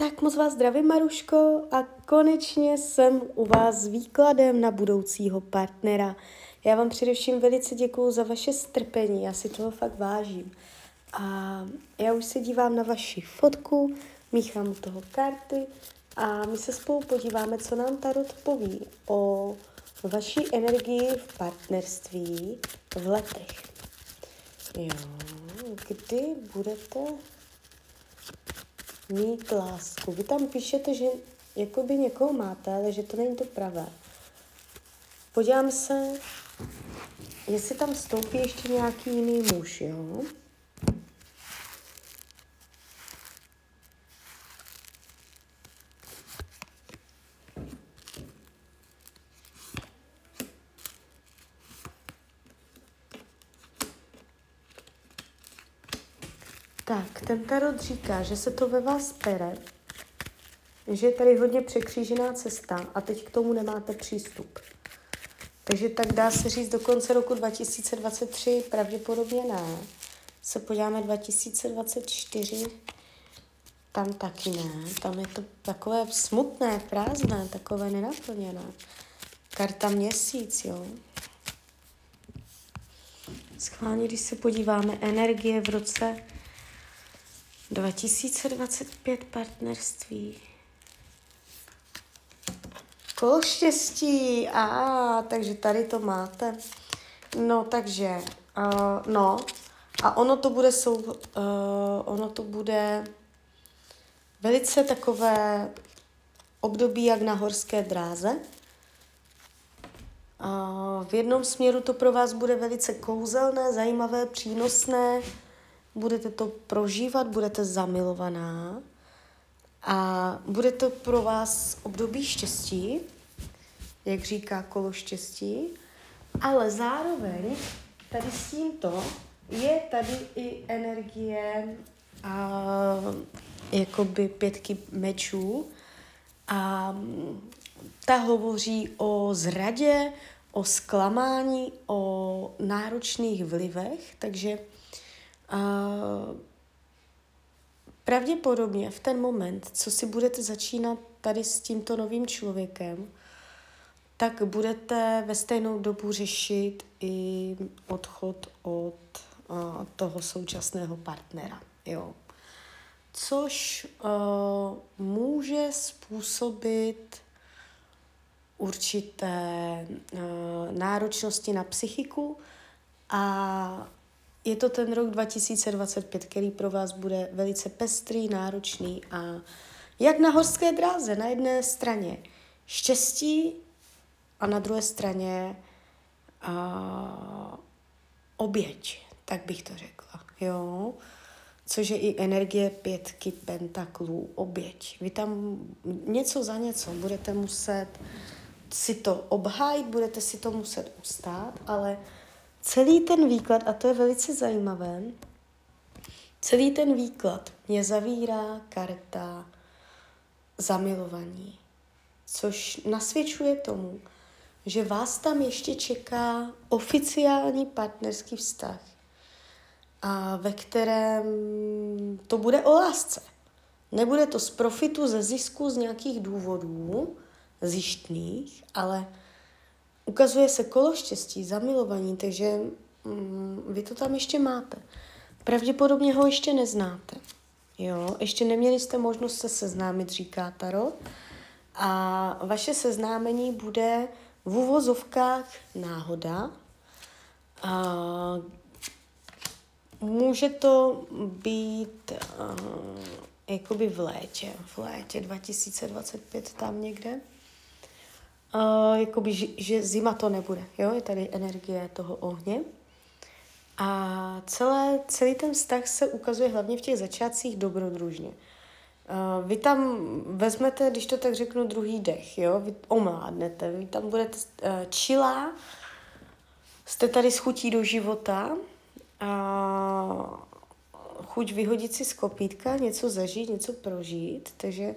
Tak moc vás zdravím, Maruško, a konečně jsem u vás s výkladem na budoucího partnera. Já vám především velice děkuju za vaše strpení, já si toho fakt vážím. A já už se dívám na vaši fotku, míchám u toho karty a my se spolu podíváme, co nám Tarot poví o vaší energii v partnerství v letech. Jo, kdy budete mít lásku. Vy tam píšete, že jakoby někoho máte, ale že to není to pravé. Podívám se, jestli tam stoupí ještě nějaký jiný muž, jo? Tak, ten tarot říká, že se to ve vás pere, že je tady hodně překřížená cesta a teď k tomu nemáte přístup. Takže tak dá se říct do konce roku 2023 pravděpodobně ne. Se podíváme 2024, tam taky ne. Tam je to takové smutné, prázdné, takové nenaplněné. Karta měsíc, jo. Schválně, když se podíváme, energie v roce 2025 partnerství. Kolo štěstí, a takže tady to máte. No, takže, uh, no, a ono to bude, sou, uh, ono to bude velice takové období jak na horské dráze. Uh, v jednom směru to pro vás bude velice kouzelné, zajímavé, přínosné, budete to prožívat, budete zamilovaná a bude to pro vás období štěstí, jak říká kolo štěstí, ale zároveň tady s tímto je tady i energie a jakoby pětky mečů a ta hovoří o zradě, o zklamání, o náročných vlivech, takže Uh, pravděpodobně v ten moment, co si budete začínat tady s tímto novým člověkem, tak budete ve stejnou dobu řešit i odchod od toho současného partnera. Jo. Což uh, může způsobit určité uh, náročnosti na psychiku a je to ten rok 2025, který pro vás bude velice pestrý, náročný a jak na horské dráze, na jedné straně štěstí a na druhé straně a, oběť, tak bych to řekla, jo. Což je i energie pětky pentaklů, oběť. Vy tam něco za něco budete muset si to obhájit, budete si to muset ustát, ale celý ten výklad, a to je velice zajímavé, celý ten výklad mě zavírá karta zamilovaní, což nasvědčuje tomu, že vás tam ještě čeká oficiální partnerský vztah, a ve kterém to bude o lásce. Nebude to z profitu, ze zisku, z nějakých důvodů zjištných, ale ukazuje se kolo štěstí, zamilovaní, takže mm, vy to tam ještě máte. Pravděpodobně ho ještě neznáte. Jo, ještě neměli jste možnost se seznámit, říká Tarot. A vaše seznámení bude v uvozovkách náhoda. A může to být uh, jakoby v létě, v létě 2025 tam někde uh, jakoby, že, zima to nebude. Jo? Je tady energie toho ohně. A celé, celý ten vztah se ukazuje hlavně v těch začátcích dobrodružně. Uh, vy tam vezmete, když to tak řeknu, druhý dech, jo? vy omládnete, vy tam budete uh, čilá, jste tady s chutí do života, a chuť vyhodit si z kopítka, něco zažít, něco prožít, takže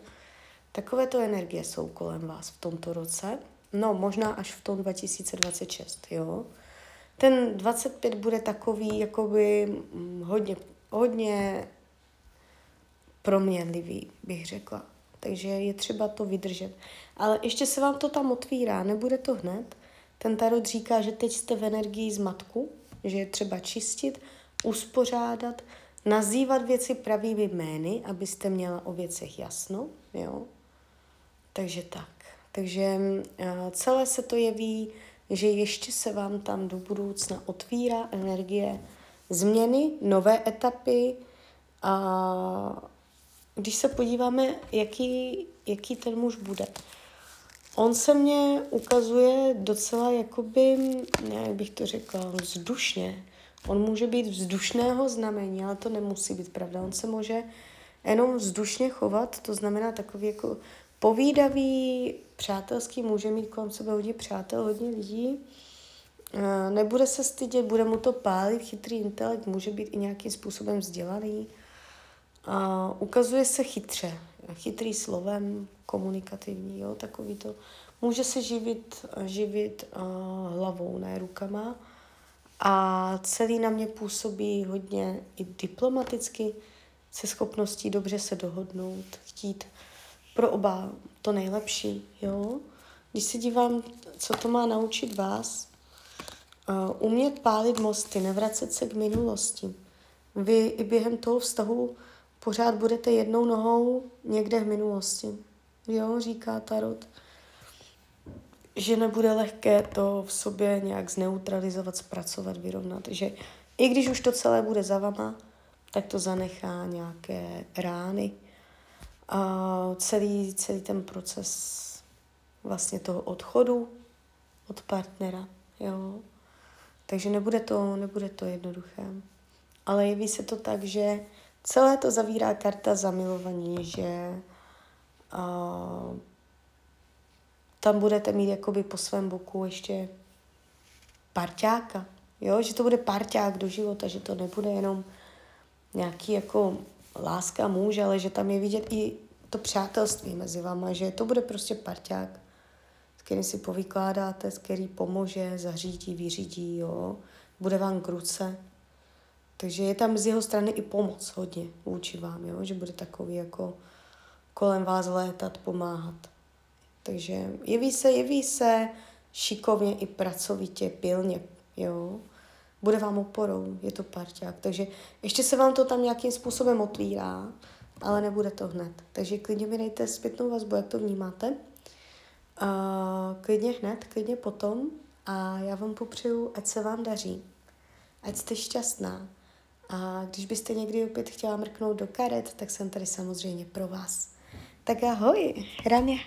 Takovéto energie jsou kolem vás v tomto roce. No, možná až v tom 2026, jo. Ten 25 bude takový, jakoby mm, hodně, hodně proměnlivý, bych řekla. Takže je třeba to vydržet. Ale ještě se vám to tam otvírá, nebude to hned. Ten tarot říká, že teď jste v energii zmatku, že je třeba čistit, uspořádat, nazývat věci pravými jmény, abyste měla o věcech jasno. Jo? Takže tak. Takže uh, celé se to jeví, že ještě se vám tam do budoucna otvírá energie změny, nové etapy a když se podíváme, jaký, jaký ten muž bude. On se mně ukazuje docela jakoby, jak bych to řekla, vzdušně. On může být vzdušného znamení, ale to nemusí být pravda. On se může jenom vzdušně chovat, to znamená takový jako povídavý, přátelský, může mít kolem sebe hodně přátel, hodně lidí. Eh, nebude se stydět, bude mu to pálit, chytrý intelekt, může být i nějakým způsobem vzdělaný. A ukazuje se chytře, chytrý slovem, komunikativní, jo, takový to. Může se živit, živit uh, hlavou, ne rukama. A celý na mě působí hodně i diplomaticky, se schopností dobře se dohodnout, chtít pro oba to nejlepší, jo. Když se dívám, co to má naučit vás, uh, umět pálit mosty, nevracet se k minulosti. Vy i během toho vztahu pořád budete jednou nohou někde v minulosti. Jo, říká Tarot. Že nebude lehké to v sobě nějak zneutralizovat, zpracovat, vyrovnat. Že i když už to celé bude za vama, tak to zanechá nějaké rány. A celý, celý ten proces vlastně toho odchodu od partnera. Jo. Takže nebude to, nebude to jednoduché. Ale jeví se to tak, že Celé to zavírá karta zamilovaní, že uh, tam budete mít jakoby po svém boku ještě parťáka, jo, že to bude parťák do života, že to nebude jenom nějaký jako láska muž, ale že tam je vidět i to přátelství mezi váma, že to bude prostě parťák, s kterým si povykládáte, s který pomůže, zařídí, vyřídí, jo, bude vám k ruce, takže je tam z jeho strany i pomoc hodně vůči vám, jo? že bude takový jako kolem vás létat, pomáhat. Takže jeví se, jeví se šikovně i pracovitě, pilně, jo. Bude vám oporou, je to parťák. Takže ještě se vám to tam nějakým způsobem otvírá, ale nebude to hned. Takže klidně mi dejte zpětnou vazbu, jak to vnímáte. Uh, klidně hned, klidně potom. A já vám popřeju, ať se vám daří. Ať jste šťastná. A když byste někdy opět chtěla mrknout do karet, tak jsem tady samozřejmě pro vás. Tak ahoj, Raně.